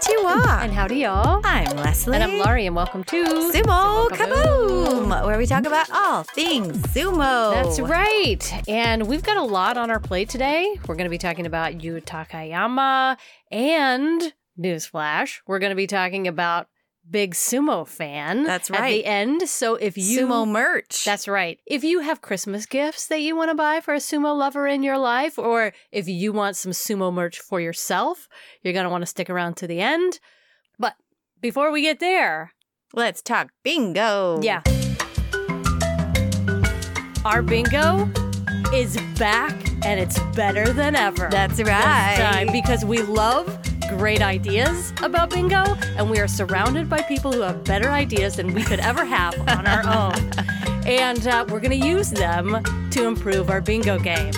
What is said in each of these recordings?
Konnichiwa. And howdy, y'all. I'm Leslie. And I'm Laurie, and welcome to Sumo Sumo Kaboom. Kaboom, where we talk about all things sumo. That's right. And we've got a lot on our plate today. We're going to be talking about Yutakayama and newsflash, we're going to be talking about big sumo fan. That's right. At the end. So if you Sumo merch. That's right. If you have Christmas gifts that you want to buy for a sumo lover in your life, or if you want some sumo merch for yourself, you're going to want to stick around to the end. But before we get there, Let's talk bingo. yeah. Our bingo is back and it's better than ever. That's this right. time because we love great ideas about bingo and we are surrounded by people who have better ideas than we could ever have on our own. And uh, we're going to use them to improve our bingo game.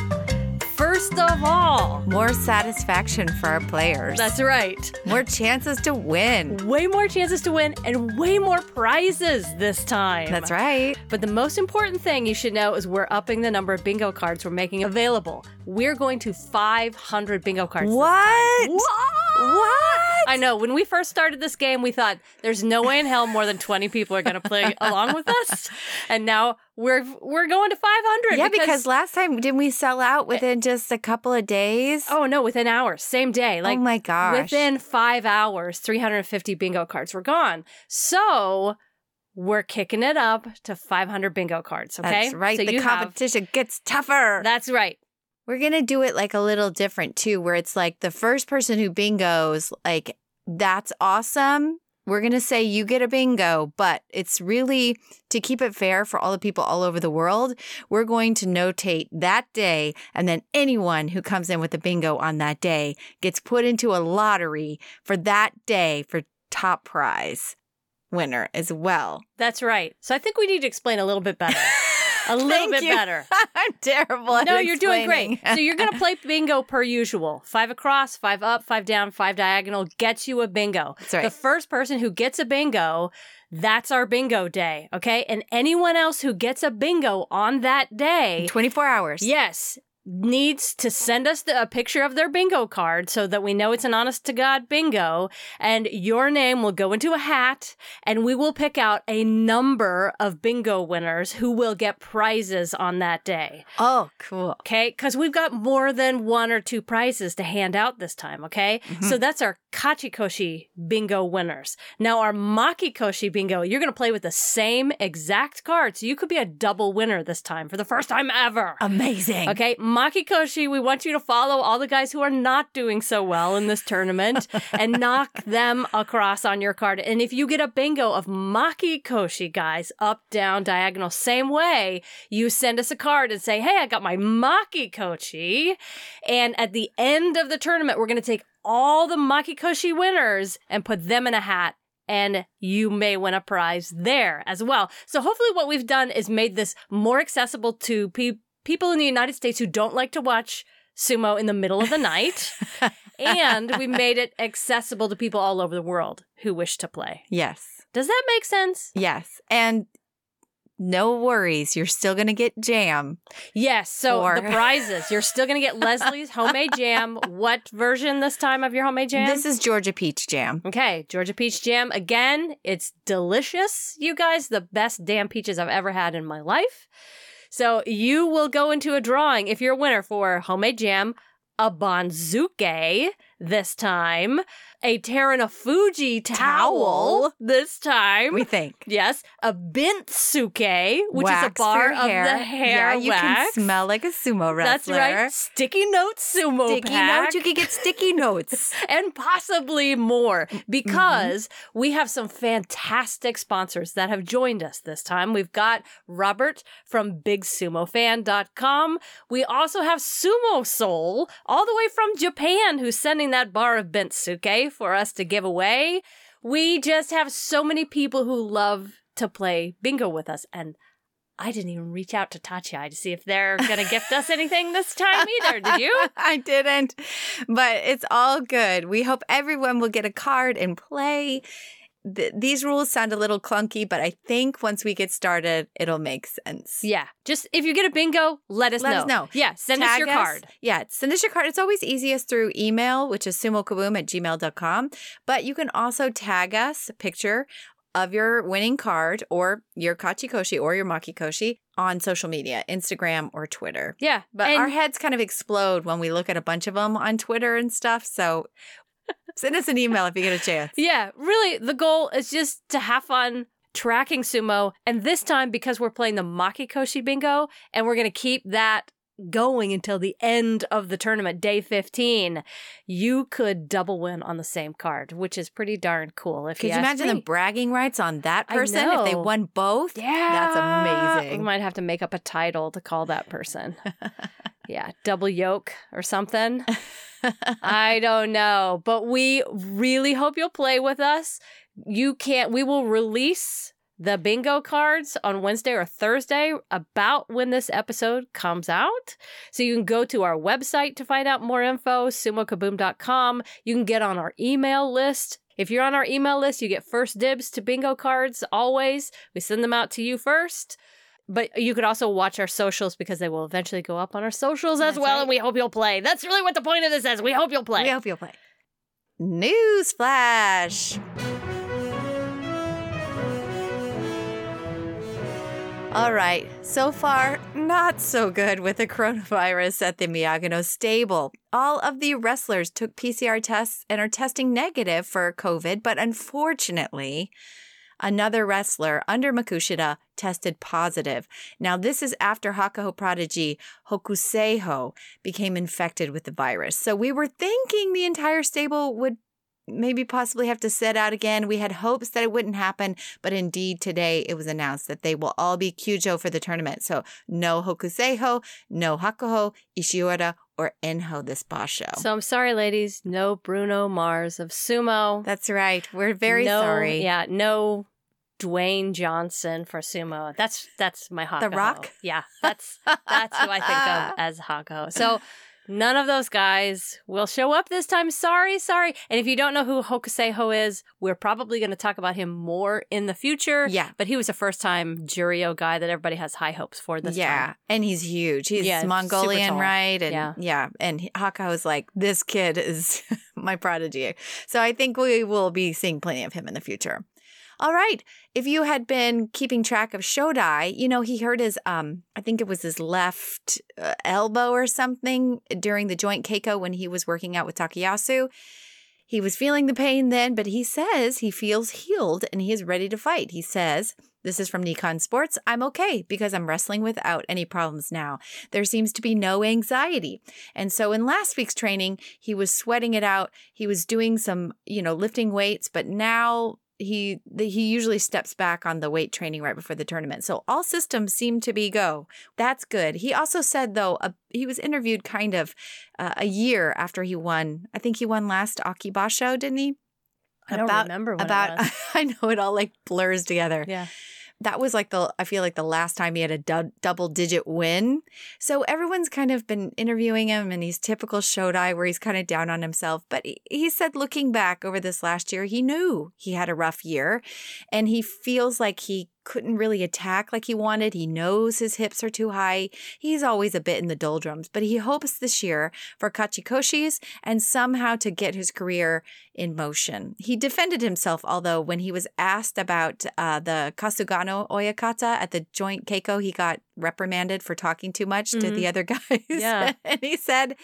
First of all, More satisfaction for our players. that's right. More chances to win. Way more chances to win and way more prizes this time. That's right. But the most important thing you should know is we're upping the number of bingo cards we're making available. We're going to 500 bingo cards. this What? What? I know. When we first started this game, we thought there's no way in hell more than 20 people are going to play along with us. And now we're we're going to 500. Yeah, because, last time didn't we sell out within just a couple of days? oh no, within hours, same day, oh like oh my gosh. within five hours, 350 bingo cards were gone. So we're kicking it up to 500 bingo cards. Okay, That's right. So the you have- competition gets tougher. that's right. We're going to do it like a little different too, where it's like the first person who bingos, like, that's awesome. We're going to say you get a bingo, but it's really to keep it fair for all the people all over the world. We're going to notate that day, and then anyone who comes in with a bingo on that day gets put into a lottery for that day for top prize winner as well. That's right. So I think we need to explain a little bit better. A little bit you. better. I'm terrible. at No, you're doing great. So you're going to play bingo per usual. Five across, five up, five down, five diagonal gets you a bingo. That's right. The first person who gets a bingo, that's our bingo day. Okay. And anyone else who gets a bingo on that day, 24 hours. yes, needs to send us the, a picture of their bingo card so that we know it's an honest to God bingo. And your name will go into a hat and we will pick out a number of bingo winners who will get prizes on that day. Oh, cool. Okay, because we've got more than one or two prizes to hand out this time. Okay, mm-hmm. so that's our Kachikoshi bingo winners. Now, our Makekoshi bingo, you're going to play with the same exact card. So you could be a double winner this time for the first time ever. Amazing. Okay, Makekoshi, we want you to follow all the guys who are not doing so well in this tournament and knock them across on your card. And if you get a bingo of Makekoshi guys, up, down, diagonal, same way, you send us a card and say, hey, I got my Makekoshi. And at the end of the tournament, we're going to take all the Makekoshi winners and put them in a hat and you may win a prize there as well. So hopefully what we've done is made this more accessible to pe- people in the United States who don't like to watch sumo in the middle of the night. and we made it accessible to people all over the world who wish to play. Yes. Does that make sense? Yes. And no worries. You're still going to get jam. Yes. So Or- the prizes, you're still going to get Leslie's homemade jam. What version this time of your homemade jam? This is Georgia peach jam. Okay, Georgia peach jam. Again, it's delicious, you guys. The best damn peaches I've ever had in my life. So you will go into a drawing if you're a winner for homemade jam, a banzuke this time, a Terunofuji towel, Towel? this time. We think. Yes, a bintsuke, which Wax is a bar of hair. the hair Yeah, you wax. can smell like a sumo wrestler. That's right. Sticky notes sumo Sticky pack notes. You can get sticky notes. and possibly more Mm-hmm. because we have some fantastic sponsors that have joined us this time. We've got Robert from BigSumoFan.com. We also have Sumo Soul, all the way from Japan, who's sending that bar of Bintsuke for us to give away. We just have so many people who love to play bingo with us and I didn't even reach out to Tachi to see if they're going to gift us anything this time either. Did you? I didn't, but it's all good. We hope everyone will get a card and play. Th- these rules sound a little clunky, but I think once we get started, it'll make sense. Yeah. Just if you get a bingo, let us Let know. us know. Yeah. Send us Tag your card. Yeah, send us your card. It's always easiest through email, which is sumokaboom at gmail.com. But you can also tag us a picture of your winning card or your kachikoshi or your makekoshi on social media, Instagram or Twitter. Yeah. But And- our heads kind of explode when we look at a bunch of them on Twitter and stuff. So send us an email if you get a chance. Yeah, really, the goal is just to have fun tracking sumo. And this time, because we're playing the Makekoshi bingo, and we're going to keep that going until the end of the tournament, day 15, you could double win on the same card, which is pretty darn cool. If Could you ask imagine me. the bragging rights on that person if they won both? Yeah. That's amazing. We might have to make up a title to call that person. yeah, double yoke or something. I don't know, but we really hope you'll play with us. You can't, we will release the bingo cards on Wednesday or Thursday about when this episode comes out. So you can go to our website to find out more info, sumokaboom.com. You can get on our email list. If you're on our email list, you get first dibs to bingo cards always. We send them out to you first. But you could also watch our socials because they will eventually go up on our socials as That's well, right. and we hope you'll play. That's really what the point of this is. We hope you'll play. We hope you'll play. News flash. All right, so far, not so good with the coronavirus at the Miyagino stable. All of the wrestlers took PCR tests and are testing negative for COVID, but unfortunately, another wrestler under Makushita tested positive. Now, this is after Hakuho prodigy Hokuseiho became infected with the virus. So we were thinking the entire stable would maybe possibly have to sit out again. We had hopes that it wouldn't happen, but indeed today it was announced that they will all be Kyujo for the tournament. So no Hokuseiho, no Hakuho, Ishiura, or Enho this basho. So I'm sorry, ladies. No Bruno Mars of sumo. That's right. We're very no, sorry. Yeah, no Dwayne Johnson for sumo. That's that's my Hakuho. Rock? Yeah, that's that's who I think of as Hakuho. So none of those guys will show up this time. Sorry, sorry. And if you don't know who Hokuseiho is, we're probably going to talk about him more in the future. Yeah. But he was a first time Juryo guy that everybody has high hopes for this yeah, time. and he's huge. He's Yeah, Mongolian, right? And Yeah. yeah, and he- Hakuho's like, this kid is my prodigy. So I think we will be seeing plenty of him in the future. All right. If you had been keeping track of Shodai, you know, he hurt his, um, I think it was his left uh, elbow or something during the joint keiko when he was working out with Takayasu. He was feeling the pain then, but he says he feels healed and he is ready to fight. He says, this is from Nikkan Sports. I'm okay because I'm wrestling without any problems now. There seems to be no anxiety. And so in last week's training, he was sweating it out. He was doing some, you know, lifting weights, but now he the, he usually steps back on the weight training right before the tournament. So all systems seem to be go. That's good. He also said though, uh, he was interviewed kind of uh, a year after he won. I think he won last Akibasho, didn't he? I don't About- remember about. I know it all like blurs together. Yeah. That was like the I feel like the last time he had a du- double digit win. So everyone's kind of been interviewing him and he's typical Shodai where he's kind of down on himself, but he, he said looking back over this last year, he knew he had a rough year and he feels like he couldn't really attack like he wanted. He knows his hips are too high. He's always a bit in the doldrums, but he hopes this year for Kachikoshis and somehow to get his career in motion. He defended himself, although when he was asked about uh, the Kasugano Oyakata at the joint Keiko, he got reprimanded for talking too much to mm-hmm. the other guys. Yeah. and he said,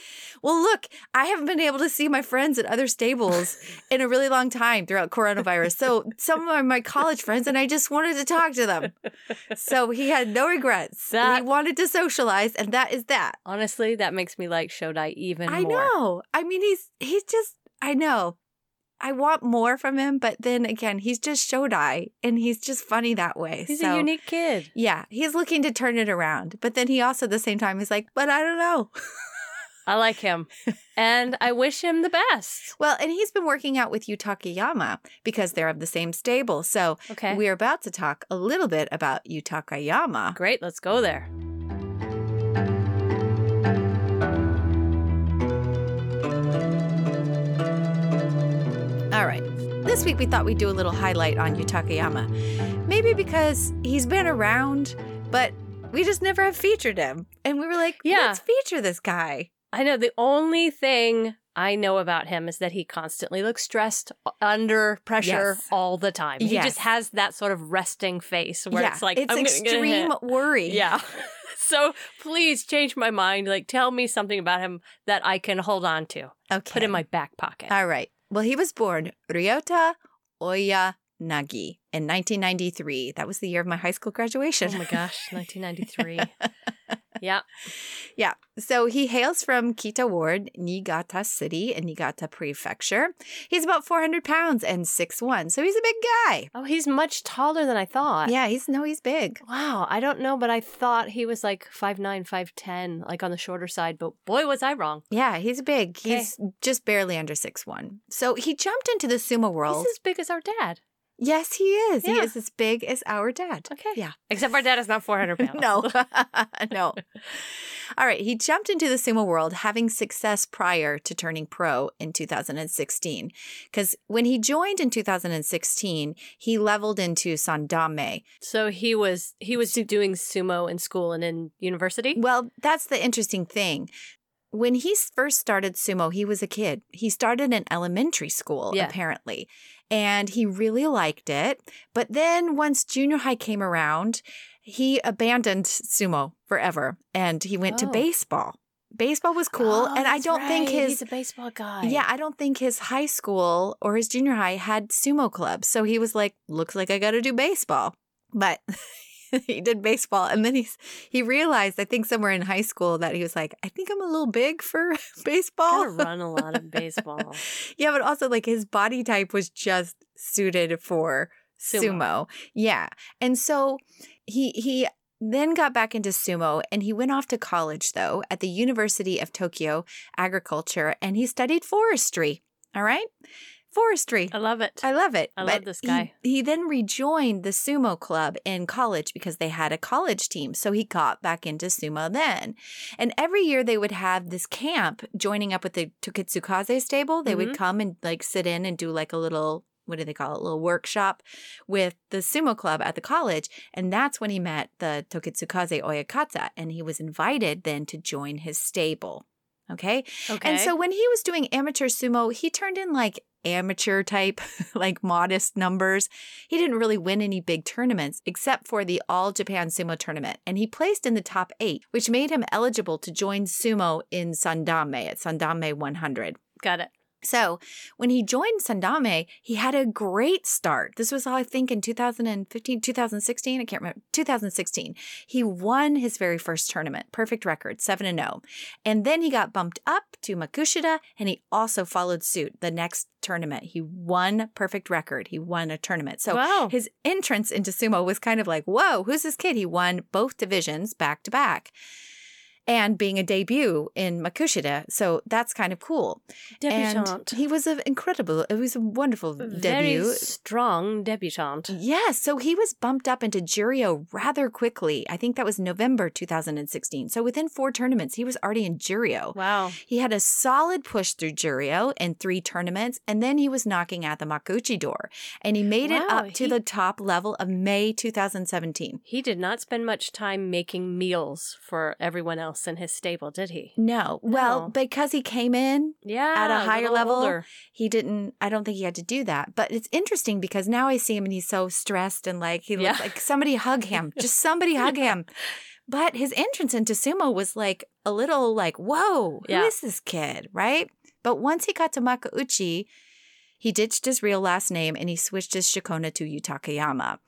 Well, look, I haven't been able to see my friends at other stables in a really long time throughout coronavirus. So some of my college friends, and I just wanted to talk to them. So he had no regrets. That- he wanted to socialize, and that is that. Honestly, that makes me like Shodai even more. I more. know. I mean, he's he's just. I know. I want more from him, but then again, he's just Shodai, and he's just funny that way. He's So, a unique kid. Yeah, he's looking to turn it around, but then he also at the same time he's like, but I don't know. I like him. and I wish him the best. Well, and he's been working out with Yutakayama because they're of the same stable. So Okay. we're about to talk a little bit about Yutakayama. Great, let's go there. Week we thought we'd do a little highlight on Yutakayama. Maybe because he's been around, but we just never have featured him. And we were like, Yeah. let's feature this guy. I know the only thing I know about him is that he constantly looks stressed under pressure Yes. all the time. He just has that sort of resting face where yeah, it's like it's I'm gonna get extreme worry. Yeah. so please change my mind. Like tell me something about him that I can hold on to. Okay. Put in my back pocket. All right. Well, he was born Ryota Oya Nagi in 1993. That was the year of my high school graduation. oh my gosh, 1993. yeah. Yeah. So he hails from Kita Ward, Niigata City in Niigata Prefecture. He's about 400 pounds and 6'1. So he's a big guy. Oh, he's much taller than I thought. Yeah, he's no, he's big. Wow, I don't know, but I thought he was like 5'9, 5'10, like on the shorter side, but boy, was I wrong. Yeah, he's big. He's just barely under 6'1. So he jumped into the sumo world. He's as big as our dad. Yes, he is. He is as big as our dad. Okay. Yeah. Except our dad is not 400 pounds. No, no. All right. He jumped into the sumo world having success prior to turning pro in 2016. Because when he joined in 2016, he leveled into Sandanme. So he was he was doing sumo in school and in university. Well, that's the interesting thing. When he first started sumo, he was a kid. He started in elementary school, Yeah. apparently, and he really liked it. But then once junior high came around, he abandoned sumo forever and he went to Oh. baseball. Baseball was cool, Oh, and I don't think his he's a baseball guy. yeah, I don't think his high school or his junior high had sumo clubs. So he was like, looks like I got to do baseball. But he did baseball and then he's he realized I think somewhere in high school that he was like, I think I'm a little big for baseball. Gotta run a lot of baseball. yeah, but also like his body type was just suited for Sumo. sumo. Yeah. And so he he then got back into sumo and he went off to college though at the University of Tokyo Agriculture and he studied forestry. All right? Forestry. I love it. I love it. I But love this guy. He, then rejoined the sumo club in college because they had a college team. So he got back into sumo then. And every year they would have this camp joining up with the Tokitsukaze stable. They Mhm. would come and like sit in and do like a little what do they call it? A little workshop with the sumo club at the college. And that's when he met the Tokitsukaze Oyakata. And he was invited then to join his stable. Okay. Okay. And so when he was doing amateur sumo, he turned in like amateur type, like modest numbers. He didn't really win any big tournaments except for the All Japan Sumo tournament. And he placed in the top eight, which made him eligible to join sumo in Sandanme at Sandanme 100. got it. So when he joined Sandanme, he had a great start. This was, I think, in 2015, 2016. I can't remember. 2016. He won his very first tournament, perfect record, 7 and 0. And then he got bumped up to Makushita and he also followed suit the next tournament. He won perfect record. He won a tournament. So wow. his entrance into sumo was kind of like, whoa, who's this kid? He won both divisions back to back. And being a debut in Makushita. So that's kind of cool. Debutante. And he was an incredible, it was a wonderful Very debut. strong debutante. Yes, so he was bumped up into Juryo rather quickly. I think that was November 2016. So within four tournaments, he was already in Juryo. Wow. He had a solid push through Juryo in three tournaments, and then he was knocking at the Makuuchi door. And he made it up to he- the top level of May 2017. He did not spend much time making meals for everyone else in his stable, did he? No, well, No. because he came in Yeah. At a higher little level? older. he didn't i don't think he had to do that but it's interesting because now i see him and he's so stressed and like he looks like somebody hug him just somebody hug him but his entrance into sumo was like a little like whoa who is Yeah. this kid right but once he got to makuuchi he ditched his real last name and he switched his shikona to yutakayama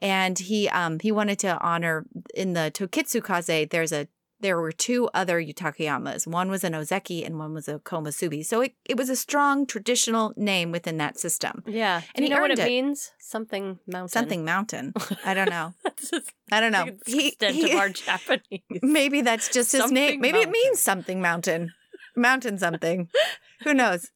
and he um he wanted to honor in the tokitsukaze there's a there were two other Yutakayamas. One was an Ozeki and one was a Komusubi. So it, it was a strong traditional name within that system. Yeah. And Do you he know what it, it. means? Something mountain. Something mountain. I don't know. Just I don't know. the He- extent he- of our Japanese. maybe that's just his name. Something Maybe it means something mountain. Mountain something. Who knows?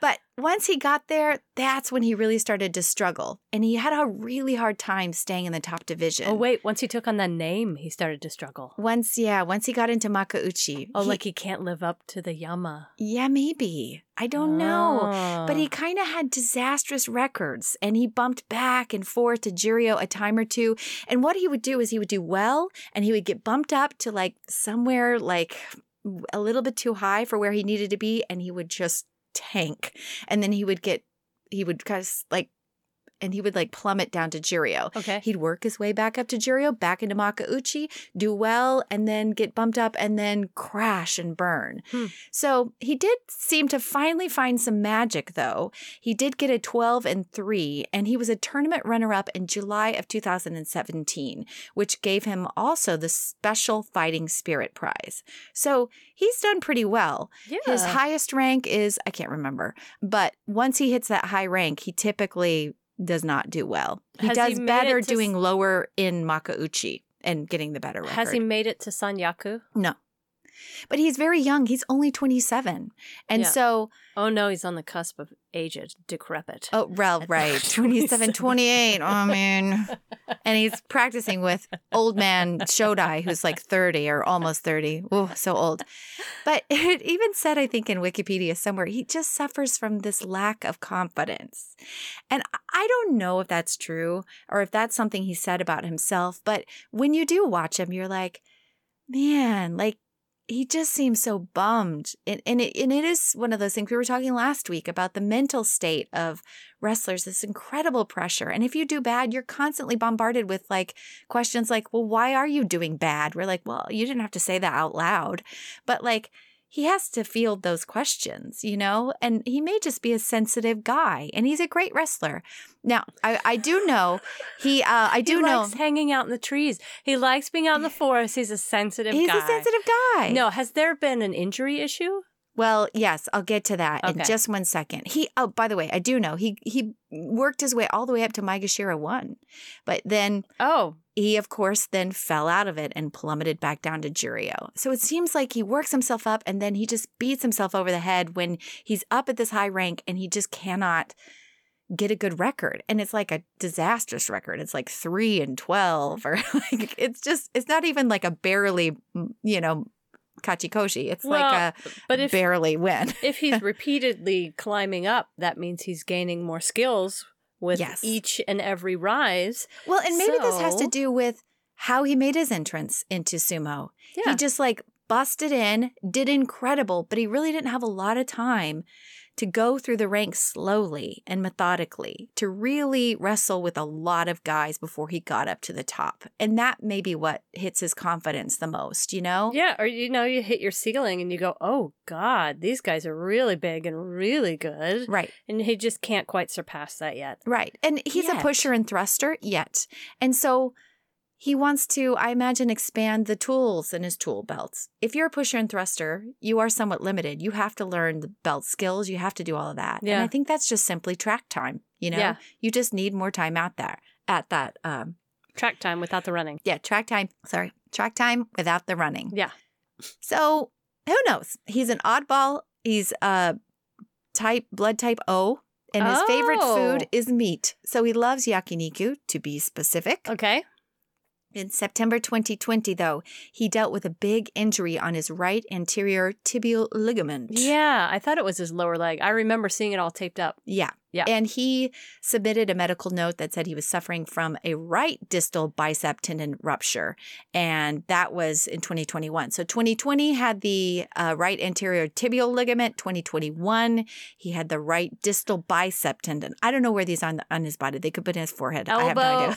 But once he got there, that's when he really started to struggle. And he had a really hard time staying in the top division. Oh wait, once he took on that name, he started to struggle. Once, yeah, once he got into Makuuchi. Oh, he- like he can't live up to the Yama. Yeah, maybe. I don't know. But Oh. he kind of had disastrous records and he bumped back and forth to Juryo a time or two. And what he would do is he would do well and he would get bumped up to like somewhere like a little bit too high for where he needed to be and he would just tank. And then he would get, he would kind of like, and he would like plummet down to Juryo. okay. He'd work his way back up to Juryo, back into Makuuchi, do well, and then get bumped up and then crash and burn. Hmm. So he did seem to finally find some magic, though. He did get a 12 and 3, and he was a tournament runner up in July of 2017, which gave him also the Special Fighting Spirit Prize. So he's done pretty well. yeah. His highest rank is, I can't remember, but once he hits that high rank, he typically does not do well. He Has does made better doing s- lower in Makuuchi and getting the better record. Has he made it to Sanyaku? No. But he's very young. He's only 27. And Yeah. so, Oh no, he's on the cusp of aged, decrepit. oh, well, right. 27, 27. 28. I mean, and he's practicing with old man Shodai, who's like 30 or almost 30. Oh, so old. But it even said, I think, in Wikipedia somewhere, he just suffers from this lack of confidence. And I don't know if that's true or if that's something he said about himself. But when you do watch him, you're like, man, like, he just seems so bummed. And, and, it, and it is one of those things we were talking last week about the mental state of wrestlers, this incredible pressure. And if you do bad, you're constantly bombarded with like questions like, well, why are you doing bad? We're like, well, you didn't have to say that out loud. But like, he has to field those questions, you know? And he may just be a sensitive guy and he's a great wrestler. Now, I, I do know he, uh, I do he know likes hanging out in the trees. He likes being out in the forest. He's a sensitive he's guy. a sensitive guy. No, has there been an injury issue? Well, yes, I'll get to that in just one second. He oh, by the way, I do know he he worked his way all the way up to Maegashira one. But then Oh, he of course then fell out of it and plummeted back down to Juryo. So it seems like he works himself up and then he just beats himself over the head when he's up at this high rank and he just cannot get a good record. And it's like a disastrous record. It's like 3 and 12 or like it's just it's not even like a barely you know kachikoshi. It's Well, like but a if barely win. if he's repeatedly climbing up, that means he's gaining more skills with Yes. each and every rise. Well, and maybe this has to do with how he made his entrance into sumo. Yeah. He just like busted in, did incredible, but he really didn't have a lot of time to go through the ranks slowly and methodically to really wrestle with a lot of guys before he got up to the top. And that may be what hits his confidence the most, you know? yeah, or you know, you hit your ceiling and you go, "Oh God, these guys are really big and really good," Right. and he just can't quite surpass that yet. Right. And he's Yet. a pusher and thruster yet. And so he wants to, I imagine, expand the tools in his tool belts. If you're a pusher and thruster, you are somewhat limited. You have to learn the belt skills. You have to do all of that. Yeah. And. I think that's just simply track time. You know, Yeah. you just need more time out there at that. Um, Track time without the running. yeah, track time. Sorry, track time without the running. Yeah. So who knows? He's an oddball. He's uh type blood type O, and his favorite Oh. food is meat. So he loves yakiniku, to be specific. Okay. In September 2020, though, he dealt with a big injury on his right anterior tibial ligament. Yeah, I thought it was his lower leg. I remember seeing it all taped up. Yeah. Yeah. And he submitted a medical note that said he was suffering from a right distal bicep tendon rupture. And that was in 2021. So 2020 had the uh, right anterior tibial ligament. 2021, he had the right distal bicep tendon. I don't know where these are on, the, on his body. They could put in his forehead. I have no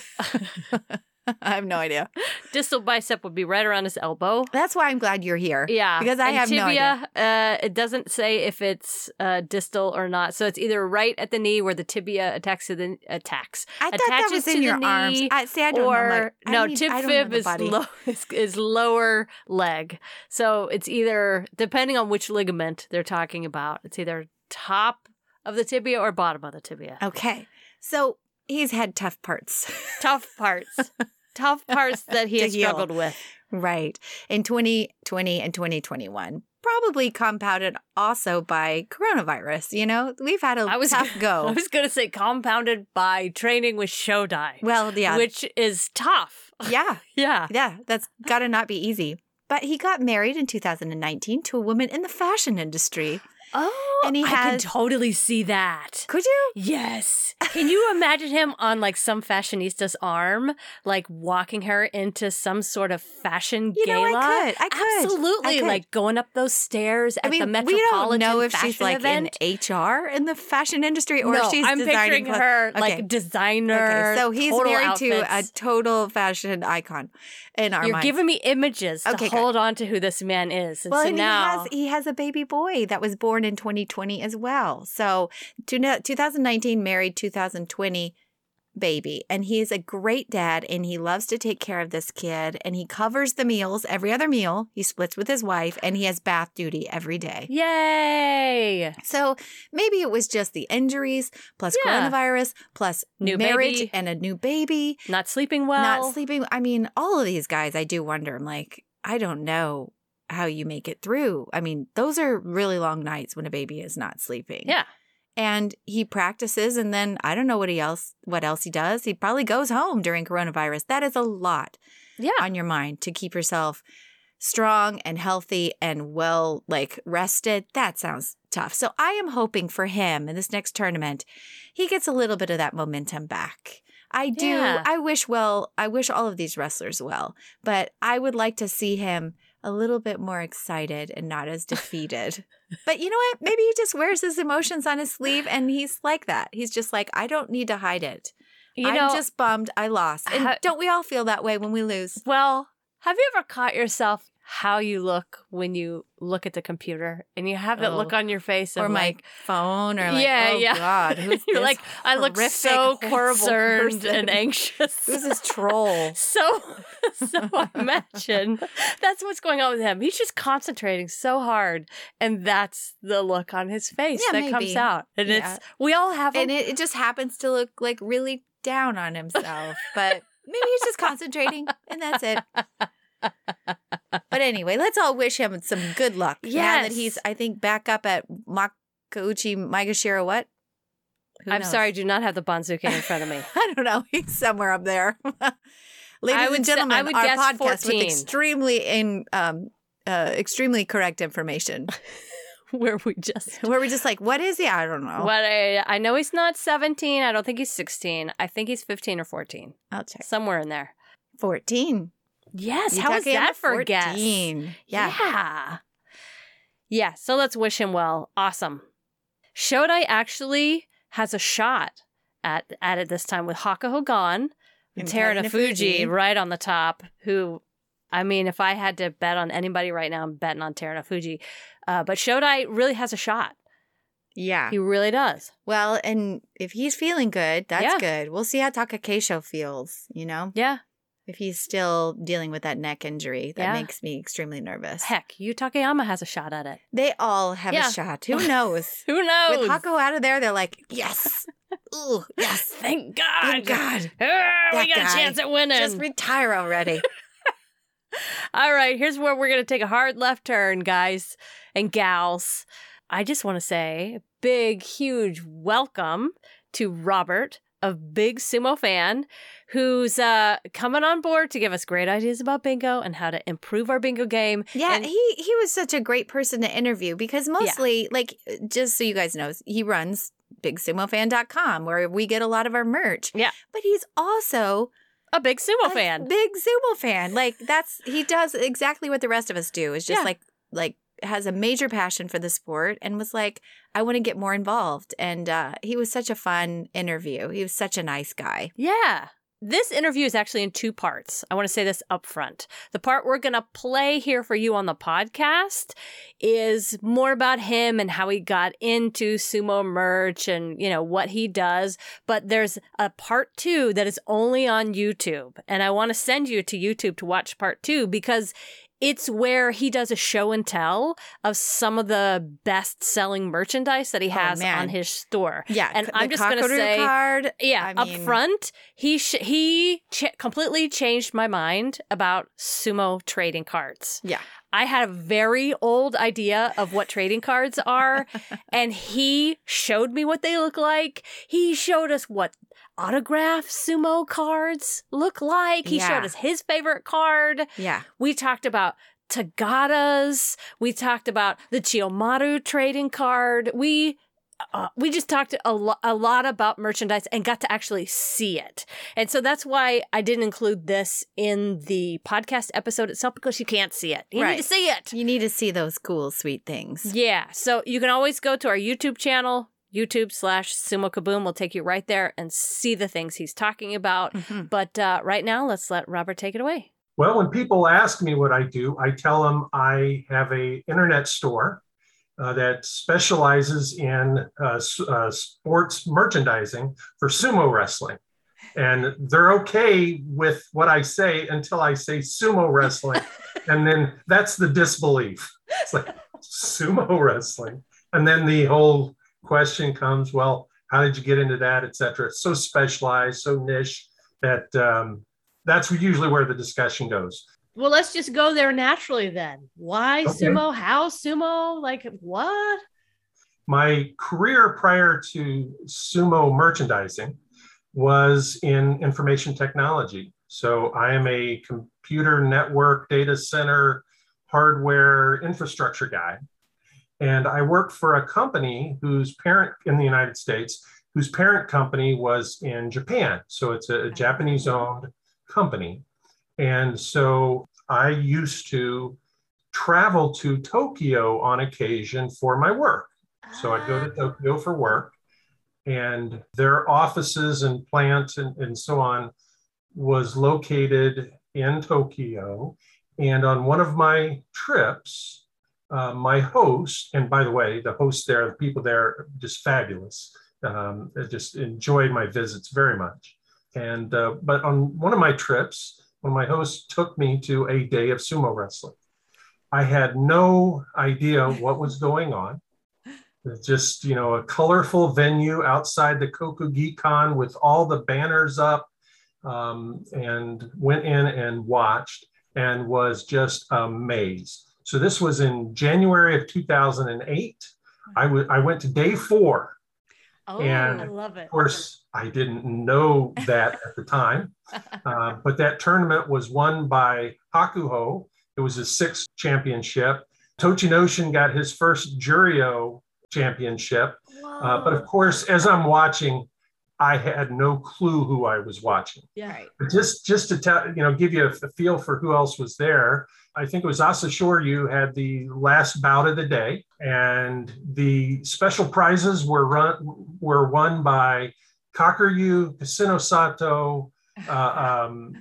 idea. I have no idea. Distal bicep would be right around his elbow. That's why I'm glad you're here. Yeah, Because I and have no tibia, Uh, it doesn't say if it's uh, distal or not, so it's either right at the knee where the tibia attacks to the attacks. I thought that was in your arms. knee, I see. I don't or know. My, no, need- tib fib is, low, is is lower leg. So it's either depending on which ligament they're talking about. It's either top of the tibia or bottom of the tibia. Okay, so he's had tough parts. Tough parts, tough parts that he has heal. struggled with. Right. In 2020 and 2021. probably compounded also by coronavirus. You know, we've had a I was tough go. I was going to say compounded by training with Shodai, Well, yeah, which is tough. yeah, Yeah. yeah. That's got to not be easy. But he got married in 2019 to a woman in the fashion industry. Oh, And he I can totally see that. Could you? Yes. Can you imagine him on like some fashionista's arm, like walking her into some sort of fashion You know, I gala? could. I could. Absolutely. I could. Like going up those stairs at I mean, the we Metropolitan don't know if she's like event. in HR in the fashion industry or no, if she's I'm designing picturing clothes. her Okay. like designer. Okay, so he's married to a total fashion icon in our You're minds. giving me images to Okay, good. hold on to who this man is. And well, so and now he has he has a baby boy that was born in 2020 as well. So, two- 2019 married, 2020 baby, and he's a great dad, and he loves to take care of this kid, and he covers the meals every other meal. He splits with his wife, and he has bath duty every day. Yay! So maybe it was just the injuries plus Yeah. coronavirus plus New marriage baby. and a new baby. Not sleeping well. not sleeping. I mean, all of these guys, I do wonder. I'm like, I don't know how you make it through. I mean, those are really long nights when a baby is not sleeping. Yeah. And he practices and then I don't know what he else what else he does. He probably goes home during coronavirus. That is a lot Yeah. on your mind to keep yourself strong and healthy and well like rested. That sounds tough. So I am hoping for him in this next tournament, he gets a little bit of that momentum back. I do. Yeah. I wish well, I wish all of these wrestlers well, but I would like to see him a little bit more excited and not as defeated. but you know what? Maybe he just wears his emotions on his sleeve and he's like that. He's just like, I don't need to hide it. You I'm know, just bummed I lost. And ha- don't we all feel that way when we lose? well, have you ever caught yourself how you look when you look at the computer and you have that Oh. look on your face of or my like, phone or like Yeah, oh yeah. god who's you're like, I look so horrible concerned person? and anxious. who's this troll So, so I imagine that's what's going on with him. He's just concentrating so hard, and that's the look on his face Yeah, that comes out. And Yeah. it's we all have and it, it just happens to look like really down on himself but maybe he's just concentrating and that's it but anyway let's all wish him some good luck Yeah, that he's i think back up at makuuchi maegashira what Who I'm knows? sorry, I do not have the banzuke in front of me. I don't know. He's somewhere up there. Ladies would and say- I gentlemen, would our guess podcast 14. with extremely in um uh extremely correct information. Where we just Where we're just like, what is he? I don't know. What I, I know he's not 17. I don't think he's 16. I think he's 15 or 14. I'll check. Somewhere in there. 14. Yes. How is that for a guess? Yeah. Yeah. Yeah. So let's wish him well. Awesome. Shodai actually has a shot at, at it this time with Hakuho gone and Terunofuji Terunofuji. right on the top, who, I mean, if I had to bet on anybody right now, I'm betting on Terunofuji. Uh, but Shodai really has a shot. Yeah. He really does. Well, and if he's feeling good, that's Yeah. good. We'll see how Takakeisho feels, you know? Yeah. If he's still dealing with that neck injury, that Yeah. makes me extremely nervous. Heck, Yu has a shot at it. They all have Yeah. a shot. Who knows? Who knows? With Hako out of there, they're like, yes. Ooh, yes. Thank God. Thank God. We got guy. a chance at winning. Just retire already. All right, here's where we're going to take a hard left turn, guys and gals. I just want to say big, huge welcome to Robert, a big sumo fan who's uh, coming on board to give us great ideas about bingo and how to improve our bingo game. Yeah, And- he he was such a great person to interview because mostly, like, just so you guys know, he runs bigsumofan.com where we get a lot of our merch. Yeah. But he's also A big sumo a fan. big sumo fan. Like that's he does exactly what the rest of us do. Is just Yeah. like like has a major passion for the sport and was like, I want to get more involved. And uh, he was such a fun interview. He was such a nice guy. Yeah. This interview is actually in two parts. I want to say this up front. The part we're going to play here for you on the podcast is more about him and how he got into sumo merch and, you know, what he does. But there's a part two that is only on YouTube. And I want to send you to YouTube to watch part two because it's where he does a show and tell of some of the best selling merchandise that he Oh, has man. on his store. Yeah, and I'm just gonna Cockadoo say, card. yeah, I up mean- front, he sh- he ch- completely changed my mind about sumo trading cards. Yeah. I had a very old idea of what trading cards are, and he showed me what they look like. He showed us what autograph sumo cards look like. He Yeah. showed us his favorite card. Yeah. We talked about Tagadas. We talked about the Chiyomaru trading card. We uh, we just talked a, lo- a lot about merchandise and got to actually see it. And so that's why I didn't include this in the podcast episode itself because you can't see it. You Right. need to see it. You need to see those cool, sweet things. Yeah. So you can always go to our YouTube channel, YouTube slash Sumo Kaboom will take you right there and see the things he's talking about. Mhm. But uh, right now, let's let Robert take it away. Well, when people ask me what I do, I tell them I have a internet store uh, that specializes in uh, uh, sports merchandising for sumo wrestling. And they're okay with what I say until I say sumo wrestling. and then that's the disbelief. It's like sumo wrestling. And then the whole question comes, well, how did you get into that, et cetera? It's so specialized, so niche that um, that's usually where the discussion goes. Well, let's just go there naturally then. Why Okay. sumo? How sumo? Like what? My career prior to sumo merchandising was in information technology. So I am a computer network data center hardware infrastructure guy. And I worked for a company whose parent in the United States, whose parent company was in Japan. So it's a Japanese owned company. And so I used to travel to Tokyo on occasion for my work. So I'd go to ah. Tokyo for work, and their offices and plants and, and so on was located in Tokyo. And on one of my trips, uh, my host, and by the way, the host there, the people there, just fabulous. Um, I just enjoyed my visits very much. And uh, but on one of my trips, when my host took me to a day of sumo wrestling, I had no idea what was going on. It's just you know a colorful venue outside the Kokugikan with all the banners up, um, and went in and watched and was just amazed. So this was in January of 2008. I w- I went to day four. Oh, And- I love it. Of course, I didn't know that at the time, uh, but that tournament was won by Hakuho. It was his sixth championship. Tochinoshin got his first Juryo championship. Uh, but of course, as I'm watching, I had no clue who I was watching. yeah. Right. But just just to tell you know, give you a, a feel for who else was there. I think it was Asashoryu had the last bout of the day, and the special prizes were run were won by Kakuryu, Kisenosato, uh, um,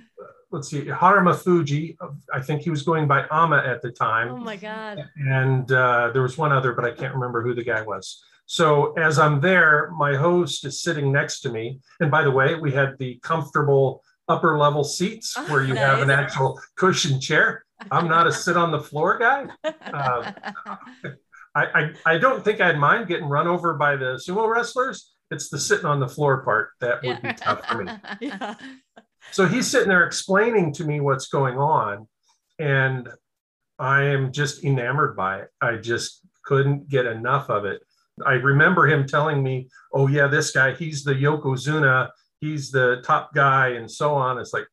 let's see, Harumafuji. I think he was going by Ama at the time Oh my god. and uh, there was one other, but I can't remember who the guy was. So as I'm there, my host is sitting next to me. And by the way, we had the comfortable upper level seats Oh, where you have an actual cushion chair. I'm not a sit on the floor guy. Uh, I, I, I don't think I'd mind getting run over by the sumo wrestlers. It's the sitting on the floor part that would be tough for me. Yeah. So he's sitting there explaining to me what's going on, and I am just enamored by it. I just couldn't get enough of it. I remember him telling me, "Oh yeah, this guy, he's the Yokozuna, he's the top guy, and so on." It's like,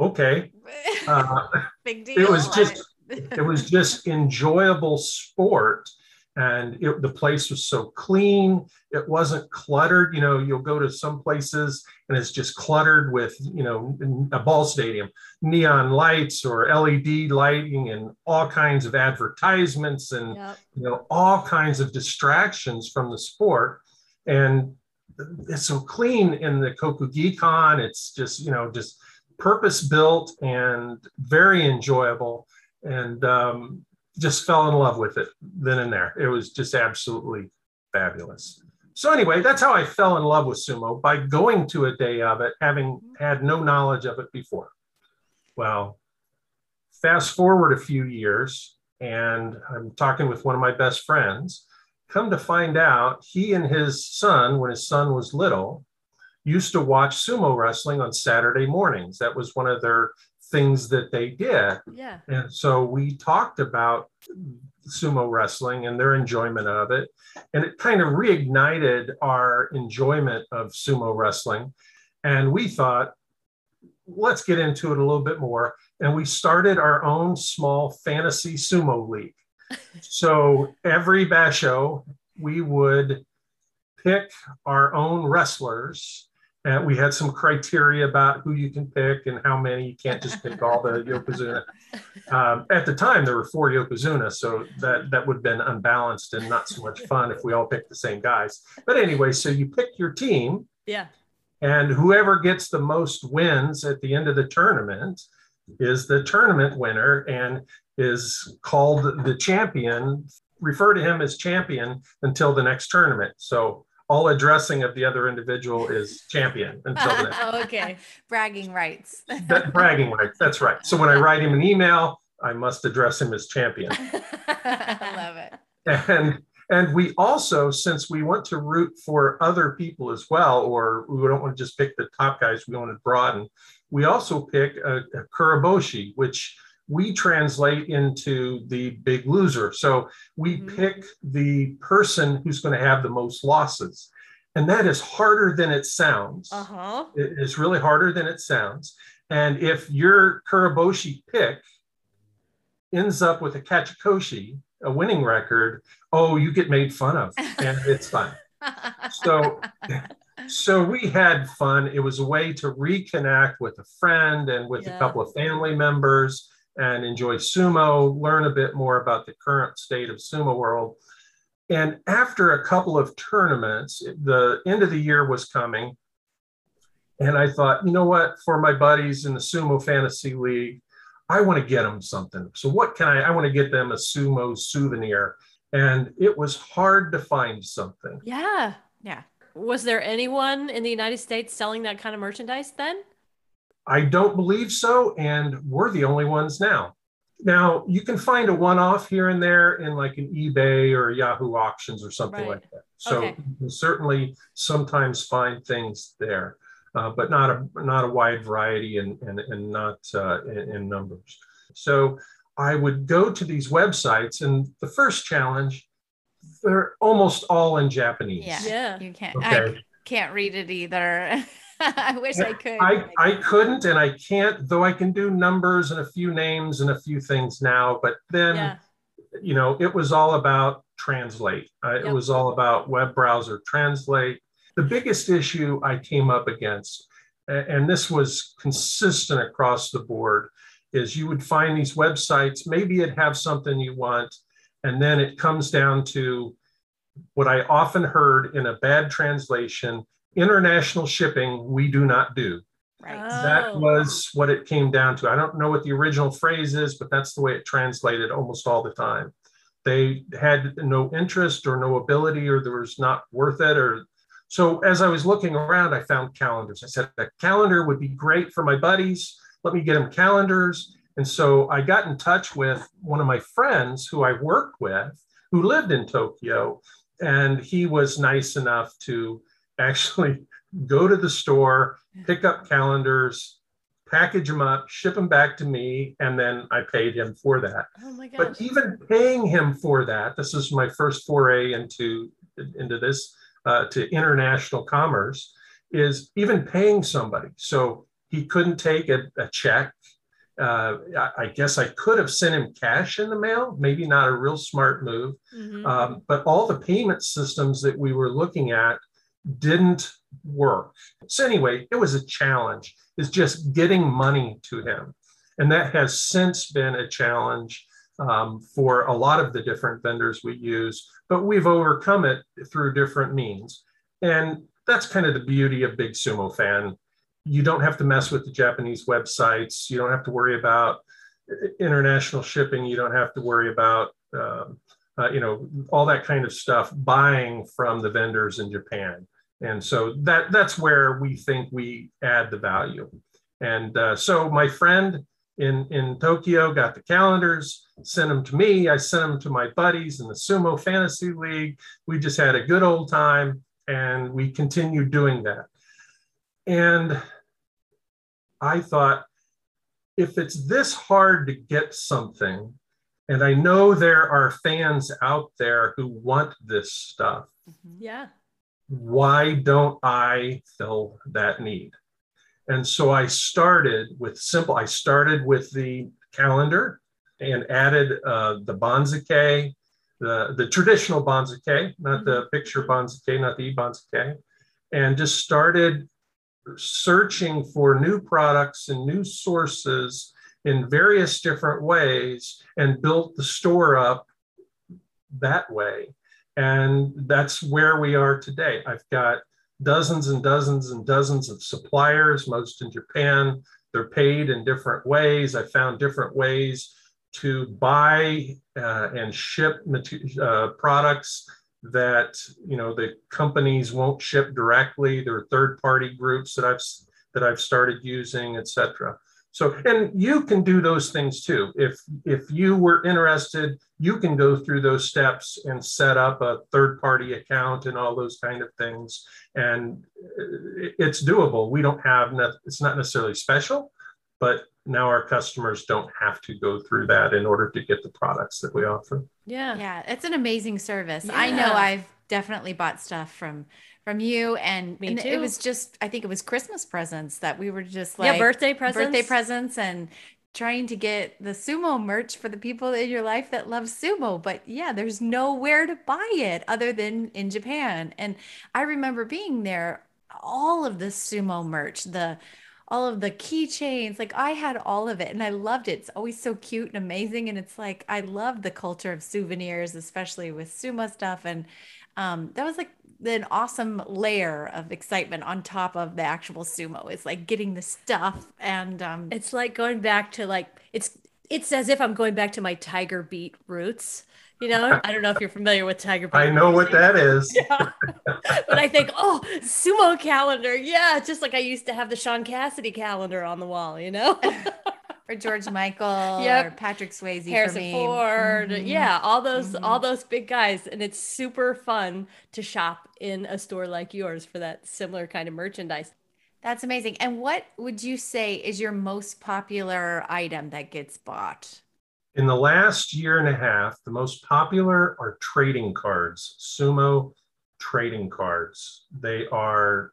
okay, uh, Big deal. it was just it. was just enjoyable sport and it, the place was so clean. It wasn't cluttered. You know you'll go to some places and it's just cluttered with you know a ball stadium neon lights or led lighting and all kinds of advertisements and Yep. you know all kinds of distractions from the sport. And it's so clean in the kokugikan it's just you know just purpose built and very enjoyable and um, just fell in love with it then and there. It was just absolutely fabulous. So anyway that's how i fell in love with sumo by going to a day of it having had no knowledge of it before. Well Fast forward a few years, and I'm talking with one of my best friends. Come to find out, he and his son, when his son was little, used to watch sumo wrestling on Saturday mornings. That was one of their things that they did. Yeah. And so we talked about sumo wrestling and their enjoyment of it. And it kind of reignited our enjoyment of sumo wrestling. And we thought, let's get into it a little bit more. And we started our own small fantasy sumo league. so every basho, we would pick our own wrestlers and we had some criteria about who you can pick and how many. You can't just pick all the yokozuna. Um, at the time, there were four yokozuna, so that that would have been unbalanced and not so much fun if we all picked the same guys. But anyway, so you pick your team, Yeah. and whoever gets the most wins at the end of the tournament is the tournament winner and is called the champion. Refer to him as champion until the next tournament. So all addressing of the other individual is champion until then. Oh, okay. Bragging rights. that bragging rights. That's right. So when I write him an email, I must address him as champion. I love it. And and we also, since we want to root for other people as well, or we don't want to just pick the top guys, we want to broaden. We also pick a, a kuraboshi, which we translate into the big loser. So we Mhm. pick the person who's going to have the most losses. And that is harder than it sounds. Uh huh. It is really harder than it sounds. And if your Kuraboshi pick ends up with a Kachikoshi, a winning record, oh, you get made fun of, and it's fun. So, so we had fun. It was a way to reconnect with a friend and with Yeah. a couple of family members and enjoy sumo, learn a bit more about the current state of sumo world. And after a couple of tournaments, the end of the year was coming. And I thought, you know what, for my buddies in the Sumo Fantasy League, I want to get them something. So, what can I? I want to get them a sumo souvenir. And it was hard to find something. Yeah. Yeah. Was there anyone in the United States selling that kind of merchandise then? I don't believe so. And we're the only ones now. Now, you can find a one off here and there in like an eBay or Yahoo auctions or something Right. like that. So, Okay. you can certainly sometimes find things there. Uh, but not a not a wide variety and and, and not uh, in, in numbers. So I would go to these websites, and the first challenge, they're almost all in Japanese. Yeah. Yeah. You can't. Okay. I can't read it either. I wish I could. I, I couldn't and I can't, though I can do numbers and a few names and a few things now. But then, Yeah. you know, it was all about translate. Uh, It was all about web browser translate. The biggest issue I came up against, and this was consistent across the board, is you would find these websites, maybe it'd have something you want, and then it comes down to what I often heard in a bad translation international shipping, we do not do. right. That Oh. was what it came down to. I don't know what the original phrase is, but that's the way it translated almost all the time. They had no interest or no ability, or there was not worth it. Or so as I was looking around, I found calendars. I said, a calendar would be great for my buddies. Let me get them calendars. And so I got in touch with one of my friends who I worked with who lived in Tokyo. And he was nice enough to actually go to the store, pick up calendars, package them up, ship them back to me, and then I paid him for that. Oh my gosh. But even paying him for that, this is my first foray into into this uh, to international commerce, is even paying somebody. So he couldn't take a, a check. Uh, I, I guess I could have sent him cash in the mail. Maybe not a real smart move. Mhm. Um, but all the payment systems that we were looking at didn't work. So anyway, it was a challenge. Is just getting money to him, and that has since been a challenge um, for a lot of the different vendors we use. But we've overcome it through different means, and that's kind of the beauty of Big Sumo Fan. You don't have to mess with the Japanese websites. You don't have to worry about international shipping. You don't have to worry about um, uh, you know all that kind of stuff buying from the vendors in japan and so that that's where we think we add the value and uh, so my friend in, in Tokyo, got the calendars, sent them to me. I sent them to my buddies in the Sumo Fantasy League. We just had a good old time and we continued doing that. And I thought, if it's this hard to get something, and I know there are fans out there who want this stuff, Yeah. Why don't I fill that need? And so I started with simple, I started with the calendar and added uh, the Banzuke, the, the traditional Banzuke, not the picture Banzuke, not the e-Banzuke, and just started searching for new products and new sources in various different ways and built the store up that way. And that's where we are today. I've got dozens and dozens and dozens of suppliers, most in Japan. They're paid in different ways. I found different ways to buy uh, and ship uh, products that you know the companies won't ship directly. There are third-party groups that I've that I've started using, etc. So, and you can do those things too. If if you were interested, you can go through those steps and set up a third-party account and all those kind of things. And uh, it's doable. We don't have it's not necessarily special, but now our customers don't have to go through that in order to get the products that we offer. Yeah. Yeah, it's an amazing service. I know I've definitely bought stuff from from you and, Me and too. it was just I think it was Christmas presents that we were just like yeah. Birthday presents. birthday presents and trying to get the sumo merch for the people in your life that love sumo but yeah there's nowhere to buy it other than in Japan and I remember being there all of the sumo merch the all of the keychains like I had all of it and I loved it it's always so cute and amazing and it's like I love the culture of souvenirs especially with sumo stuff and um that was like an awesome layer of excitement on top of the actual sumo it's like getting the stuff and um It's like going back to like it's it's as if I'm going back to my Tiger Beat roots. You know, I don't know if you're familiar with Tiger Beat. I know what that is. Yeah. but I think, oh, sumo calendar. Yeah, just like I used to have the Shaun Cassidy calendar on the wall, you know? or George Michael Yep. or Patrick Swayze for Harrison me Ford. Mhm. Yeah, all those all Mhm. those big guys. And it's super fun to shop in a store like yours for that similar kind of merchandise. That's amazing. And what would you say is your most popular item that gets bought? In the last year and a half, the most popular are trading cards, sumo trading cards. They are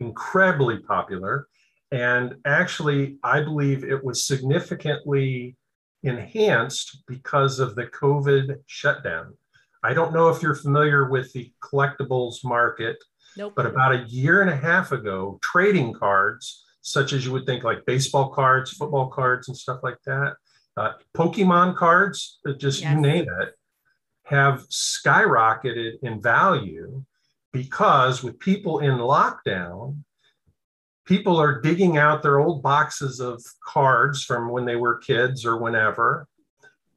incredibly popular. And actually, I believe it was significantly enhanced because of the COVID shutdown. I don't know if you're familiar with the collectibles market, Nope. but about a year and a half ago, trading cards, such as you would think like baseball cards, football cards, and stuff like that, uh, Pokemon cards, uh, just Yes. you name it, have skyrocketed in value because with people in lockdown, people are digging out their old boxes of cards from when they were kids or whenever,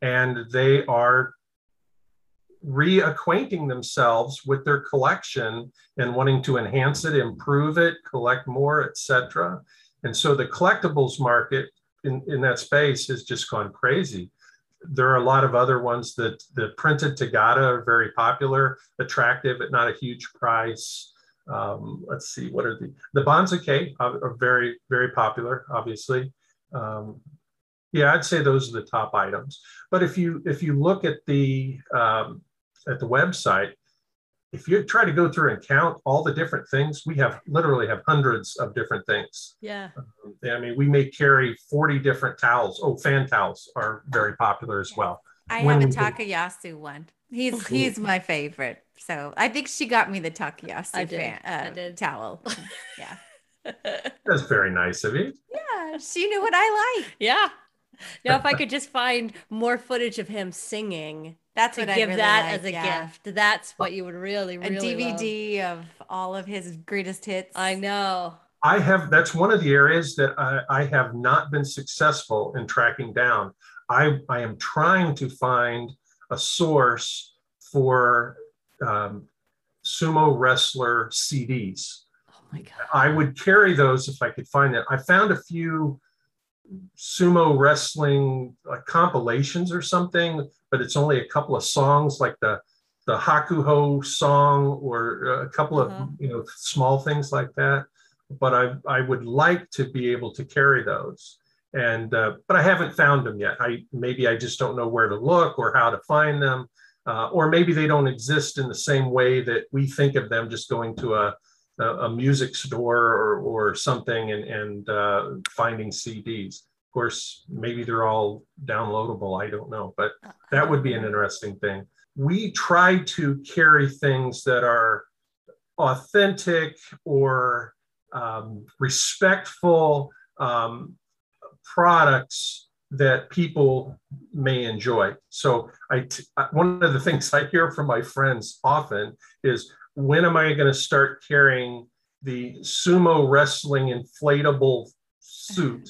and they are reacquainting themselves with their collection and wanting to enhance it, improve it, collect more, etc. And so the collectibles market in, in that space has just gone crazy. There are a lot of other ones that the printed Tegata are very popular, attractive at not a huge price. Um, let's see, what are the the Banzuke are, are very very popular, obviously. Um, yeah, I'd say those are the top items. But if you if you look at the um, at the website, if you try to go through and count all the different things, we have literally have hundreds of different things. Yeah. I mean, we may carry 40 different towels. Oh, fan towels are very popular as well. I When have a Takayasu one. He's he's my favorite. So I think she got me the Takayasu I did. fan, I uh, did. towel. Yeah. That's very nice of you. Yeah, she knew what I like. yeah. Now, if I could just find more footage of him singing That's to what I give really that like, as a yeah. gift, that's what you would really, A really love. DVD of all of his greatest hits. I know. I have, that's one of the areas that I, I have not been successful in tracking down. I, I am trying to find a source for um, sumo wrestler CDs. Oh my God. I would carry those if I could find them. I found a few sumo wrestling like compilations or something, but it's only a couple of songs like the the Hakuho song or a couple of Uh-huh. you know small things like that. But I I would like to be able to carry those, and uh, but I haven't found them yet. I maybe I just don't know where to look or how to find them, uh, or maybe they don't exist in the same way that we think of them, just going to a a, music store or, or something and, and uh, finding CDs. Of course, maybe they're all downloadable. I don't know, but that would be an interesting thing. We try to carry things that are authentic or um, respectful um, products that people may enjoy. So I, t- one of the things I hear from my friends often is, when am I going to start carrying the sumo wrestling inflatable suit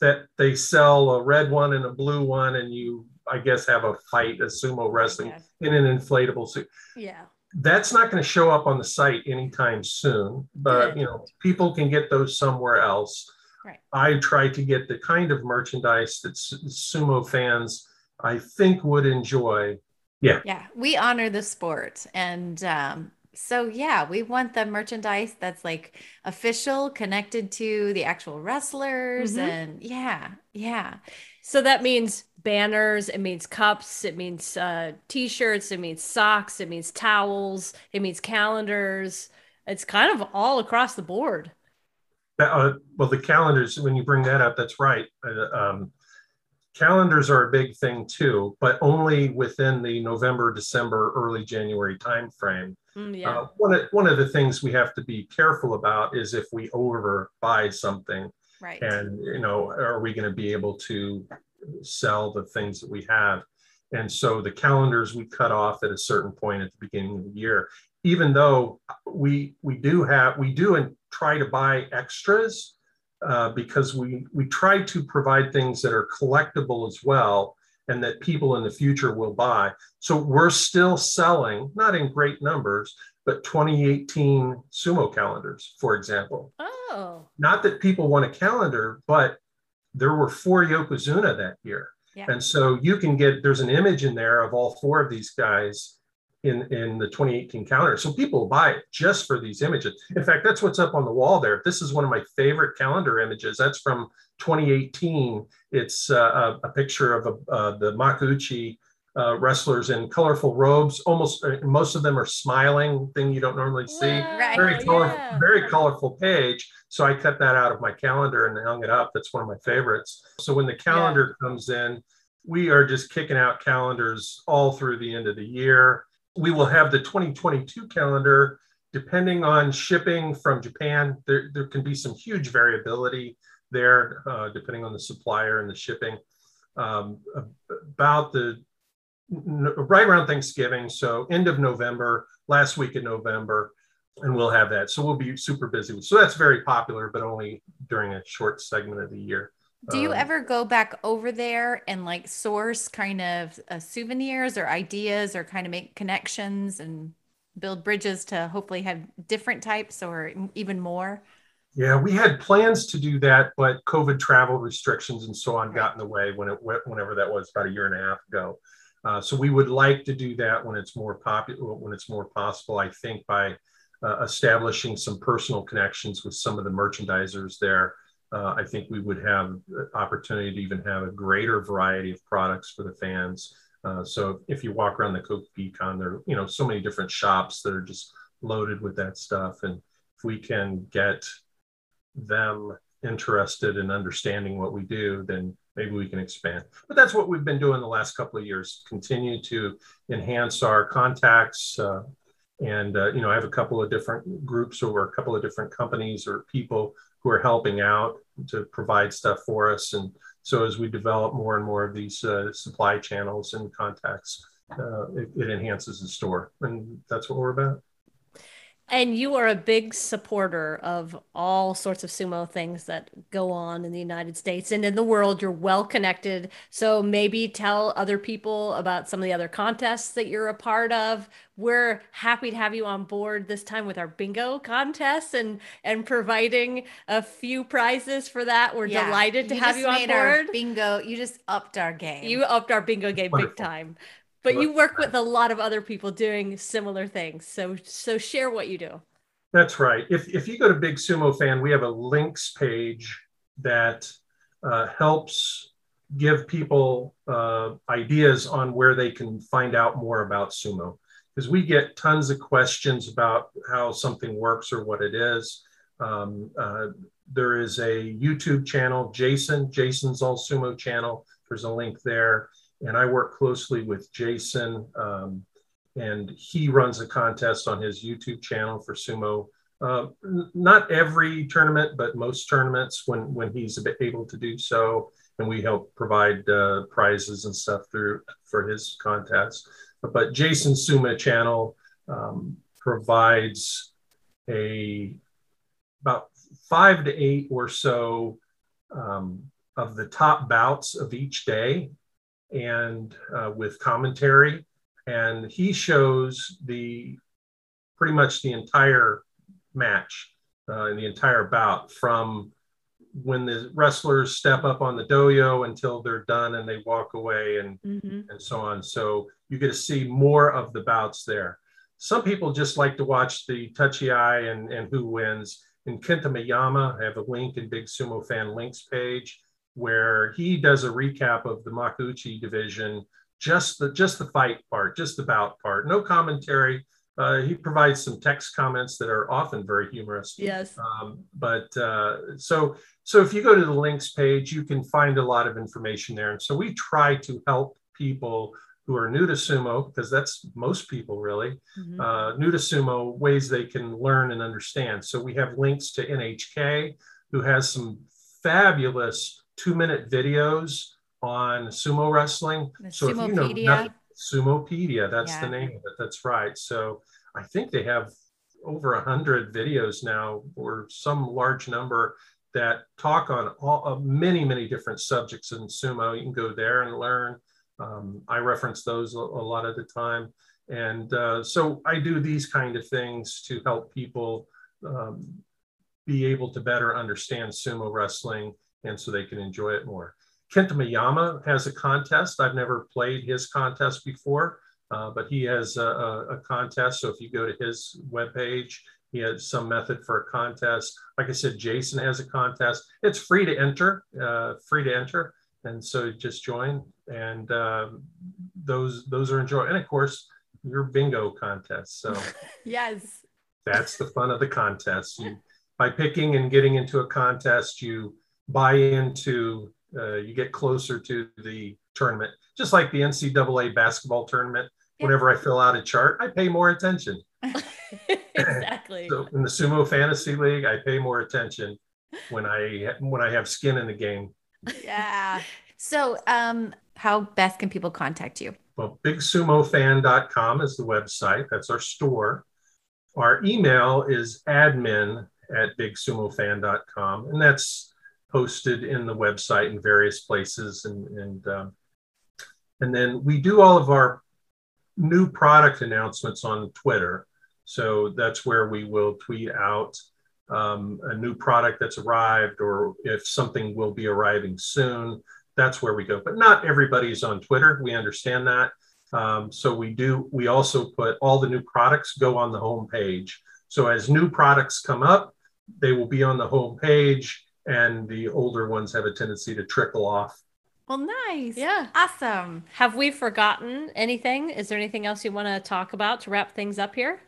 that they sell a red one and a blue one, and you, I guess, have a fight, a sumo wrestling Yes. in an inflatable suit. Yeah. That's not going to show up on the site anytime soon, but Good. you know, people can get those somewhere else. Right. I try to get the kind of merchandise that sumo fans, I think, would enjoy. Yeah, Yeah. we honor the sport. And um, so, yeah, we want the merchandise that's like official, connected to the actual wrestlers. Mhm. And yeah, yeah. So that means banners, it means cups, it means uh, t-shirts, it means socks, it means towels, it means calendars. It's kind of all across the board. Uh, well, the calendars, when you bring that up, that's right. Uh, um, calendars are a big thing too, but only within the November, December, early January timeframe. Mm, yeah. Uh, one, of, one of the things we have to be careful about is if we overbuy something Right. and you know are we going to be able to sell the things that we have and so the calendars we cut off at a certain point at the beginning of the year even though we we do have we do and try to buy extras uh, because we we try to provide things that are collectible as well and that people in the future will buy so we're still selling not in great numbers but 2018 sumo calendars for example oh. not that people want a calendar, but there were four Yokozuna that year. Yeah. And so you can get, there's an image in there of all four of these guys in, in the 2018 calendar. So people buy it just for these images. In fact, that's what's up on the wall there. This is one of my favorite calendar images. That's from 2018. It's uh, a, a picture of a, uh, the Makuuchi uh, wrestlers in colorful robes. Almost uh, most of them are smiling, thing you don't normally see Right. very Wow, colorful, yeah. very colorful page. So I cut that out of my calendar and hung it up. That's one of my favorites. So when the calendar comes in, we are just kicking out calendars all through the end of the year. We will have the 2022 calendar, depending on shipping from Japan. There, there can be some huge variability there, uh, depending on the supplier and the shipping. Um, about the right around Thanksgiving, so end of November, last week in November, and we'll have that. So we'll be super busy. So that's very popular, but only during a short segment of the year. Do you Um, ever go back over there and like source kind of uh, souvenirs or ideas or kind of make connections and build bridges to hopefully have different types or even more? Yeah, we had plans to do that, but COVID travel restrictions and so on Right. got in the way when it went, whenever that was about a year and a half ago. Uh, so we would like to do that when it's more popular, when it's more possible. I think by uh, establishing some personal connections with some of the merchandisers there, uh, I think we would have the opportunity to even have a greater variety of products for the fans. Uh, so if you walk around the Coke Con, there are you know so many different shops that are just loaded with that stuff, and if we can get them interested in understanding what we do, then maybe we can expand. But that's what we've been doing the last couple of years. Continue to enhance our contacts, uh, and uh, you know, I have a couple of different groups or a couple of different companies or people who are helping out to provide stuff for us. And so as we develop more and more of these uh, supply channels and contacts, uh, it, it enhances the store, and that's what we're about. And you are a big supporter of all sorts of sumo things that go on in the United States and in the world. You're well connected. So maybe tell other people about some of the other contests that you're a part of. We're happy to have you on board this time with our bingo contest and and providing a few prizes for that. We're Yeah, delighted to have just you on made our board. bingo. You just upped our game. You upped our bingo game big time. But you work with a lot of other people doing similar things. So so share what you do. That's right. If, if you go to Big Sumo Fan, we have a links page that uh, helps give people uh, ideas on where they can find out more about sumo. Because we get tons of questions about how something works or what it is. Um, uh, there is a YouTube channel, Jason, Jason's All Sumo channel. There's a link there. And I work closely with Jason. Um, and he runs a contest on his YouTube channel for sumo. Uh, not every tournament, but most tournaments when when he's able to do so, and we help provide uh, prizes and stuff through for his contests. But Jason Suma channel um, provides a about five to eight or so um, of the top bouts of each day, and uh, with commentary and he shows the pretty much the entire match uh, and the entire bout from when the wrestlers step up on the dohyo until they're done and they walk away and Mm-hmm. and so on. So you get to see more of the bouts there. Some people just like to watch the tachiai and, and who wins. In Kintamayama, I have a link in Big Sumo Fan Links page where he does a recap of the Makuuchi division, just the just the fight part, just the bout part, no commentary. Uh, he provides some text comments that are often very humorous. Yes. Um, but uh, so so if you go to the links page, you can find a lot of information there. And so we try to help people who are new to sumo, because that's most people really, Mhm. uh, new to sumo, ways they can learn and understand. So we have links to NHK, who has some fabulous two minute videos on sumo wrestling. The so if you know Sumopedia. nothing- Sumopedia, that's Yeah. the name of it. That's right. So I think they have over a hundred videos now, or some large number that talk on all uh, many, many different subjects in sumo. You can go there and learn. Um, I reference those a, a lot of the time, and uh, so I do these kind of things to help people um, be able to better understand sumo wrestling, and so they can enjoy it more. Kintamayama has a contest. I've never played his contest before, uh, but he has a, a, a contest. So if you go to his webpage, he has some method for a contest. Like I said, Jason has a contest. It's free to enter, uh, free to enter, and so just join. And um, those those are enjoy. And of course, your bingo contest. So Yes. that's the fun of the contest. You by picking and getting into a contest, you buy into, uh, you get closer to the tournament. Just like the NCAA basketball tournament. Yeah. Whenever I fill out a chart, I pay more attention. exactly. So in the Sumo Fantasy League, I pay more attention when I when I have skin in the game. Yeah. So, um, how best can people contact you? Well, bigsumofan.com is the website. That's our store. Our email is admin at bigsumofan.com, and that's posted in the website in various places. And and um, and then we do all of our new product announcements on Twitter. So that's where we will tweet out um, a new product that's arrived, or if something will be arriving soon. That's where we go. But not everybody's on Twitter. We understand that. Um, so we do. We also put all the new products go on the home page. So as new products come up, they will be on the home page, and the older ones have a tendency to trickle off. Well, nice. Yeah. Awesome. Have we forgotten anything? Is there anything else you want to talk about to wrap things up here?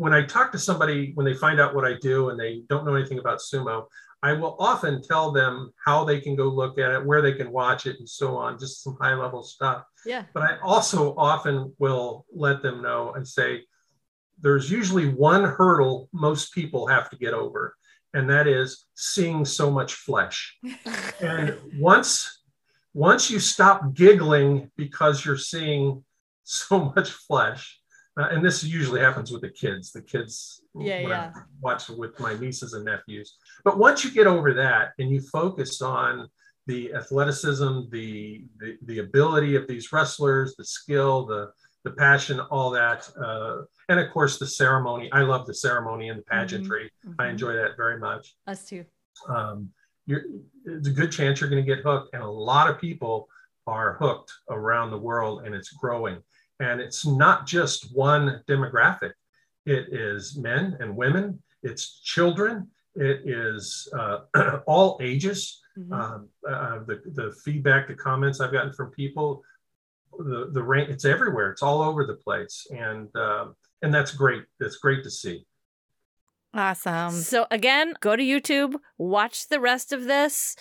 when I talk to somebody, when they find out what I do and they don't know anything about sumo, I will often tell them how they can go look at it, where they can watch it, and so on, just some high level stuff. Yeah. But I also often will let them know and say, there's usually one hurdle most people have to get over, and that is seeing so much flesh. and once once you stop giggling because you're seeing so much flesh, uh, and this usually happens with the kids. The kids, Yeah, I yeah. watch with my nieces and nephews. But once you get over that and you focus on the athleticism, the the, the ability of these wrestlers, the skill, the the passion, all that, uh, and of course the ceremony. I love the ceremony and the pageantry. I Mhm. enjoy that very much. Us too. Um, you're, it's a good chance you're going to get hooked, and a lot of people are hooked around the world, and it's growing. And it's not just one demographic. It is men and women. It's children. It is uh, all ages. Mhm. Um, uh, the, the feedback, the comments I've gotten from people, the the rank, it's everywhere. It's all over the place, and um and that's great. That's great to see. Awesome. so again, go to YouTube, watch the rest of this.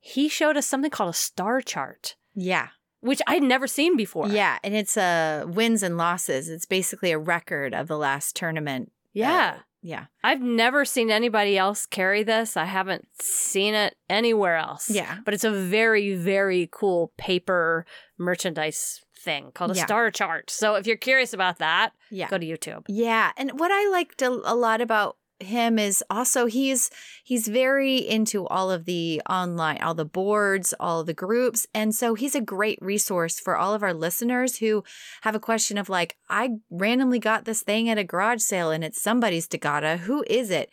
He showed us something called a star chart, Yeah. which I'd never seen before. Yeah. And it's uh, wins and losses. It's basically a record of the last tournament. Yeah. Uh, yeah. I've never seen anybody else carry this. I haven't seen it anywhere else. Yeah. But it's a very, very cool paper merchandise thing called a Yeah. star chart. So if you're curious about that, Yeah. go to YouTube. Yeah, and what I liked a, a lot about him is also he's he's very into all of the online all the boards all the groups and so he's a great resource for all of our listeners who have a question of like i randomly got this thing at a garage sale and it's somebody's Tegata. who is it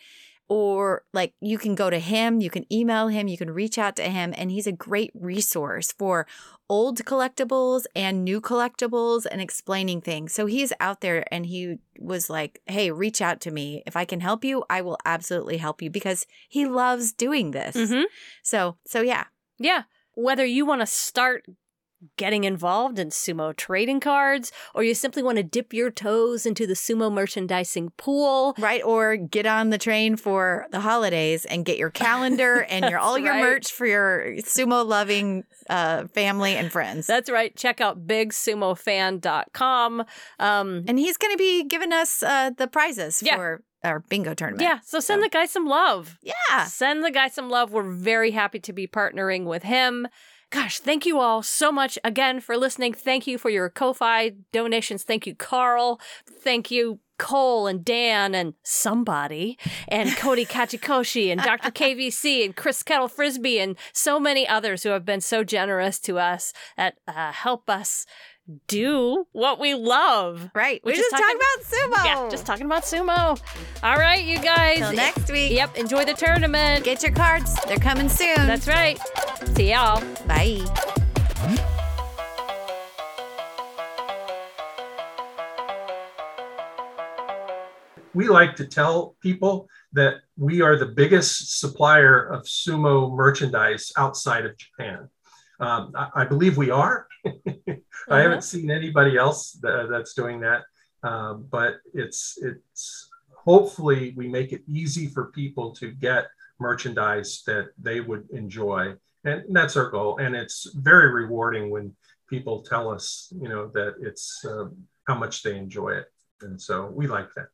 or like you can go to him you can email him you can reach out to him and he's a great resource for old collectibles and new collectibles and explaining things. So he's out there and he was like, Hey, reach out to me. If I can help you, I will absolutely help you because he loves doing this. hmm So, so yeah. Yeah. Whether you want to start getting involved in sumo trading cards or you simply want to dip your toes into the sumo merchandising pool, Right. Or get on the train for the holidays and get your calendar and your all your right. merch for your sumo loving uh, family and friends. that's right. Check out bigsumofan.com. Um, and he's going to be giving us uh, the prizes Yeah. for our bingo tournament. yeah, so send So- the guy some love. Yeah. Send the guy some love. We're very happy to be partnering with him. Gosh, thank you all so much again for listening. Thank you for your Ko-Fi donations. Thank you, Carl. Thank you, Cole and Dan and somebody and Cody Kachikoshi and Dr. KVC and Chris Kettle Frisbee and so many others who have been so generous to us that uh, help us do what we love. Right. We're We're just just talking about sumo. Yeah, just talking about sumo. All right, you guys. Till next week. Yep, enjoy the tournament. Get your cards. They're coming soon. That's right. See y'all. Bye. we like to tell people that we are the biggest supplier of sumo merchandise outside of Japan. Um, I, I believe we are. I haven't seen anybody else tha- that's doing that, um, but it's it's hopefully we make it easy for people to get merchandise that they would enjoy, and that's our goal. And it's very rewarding when people tell us, you know, that it's um, how much they enjoy it, and so we like that.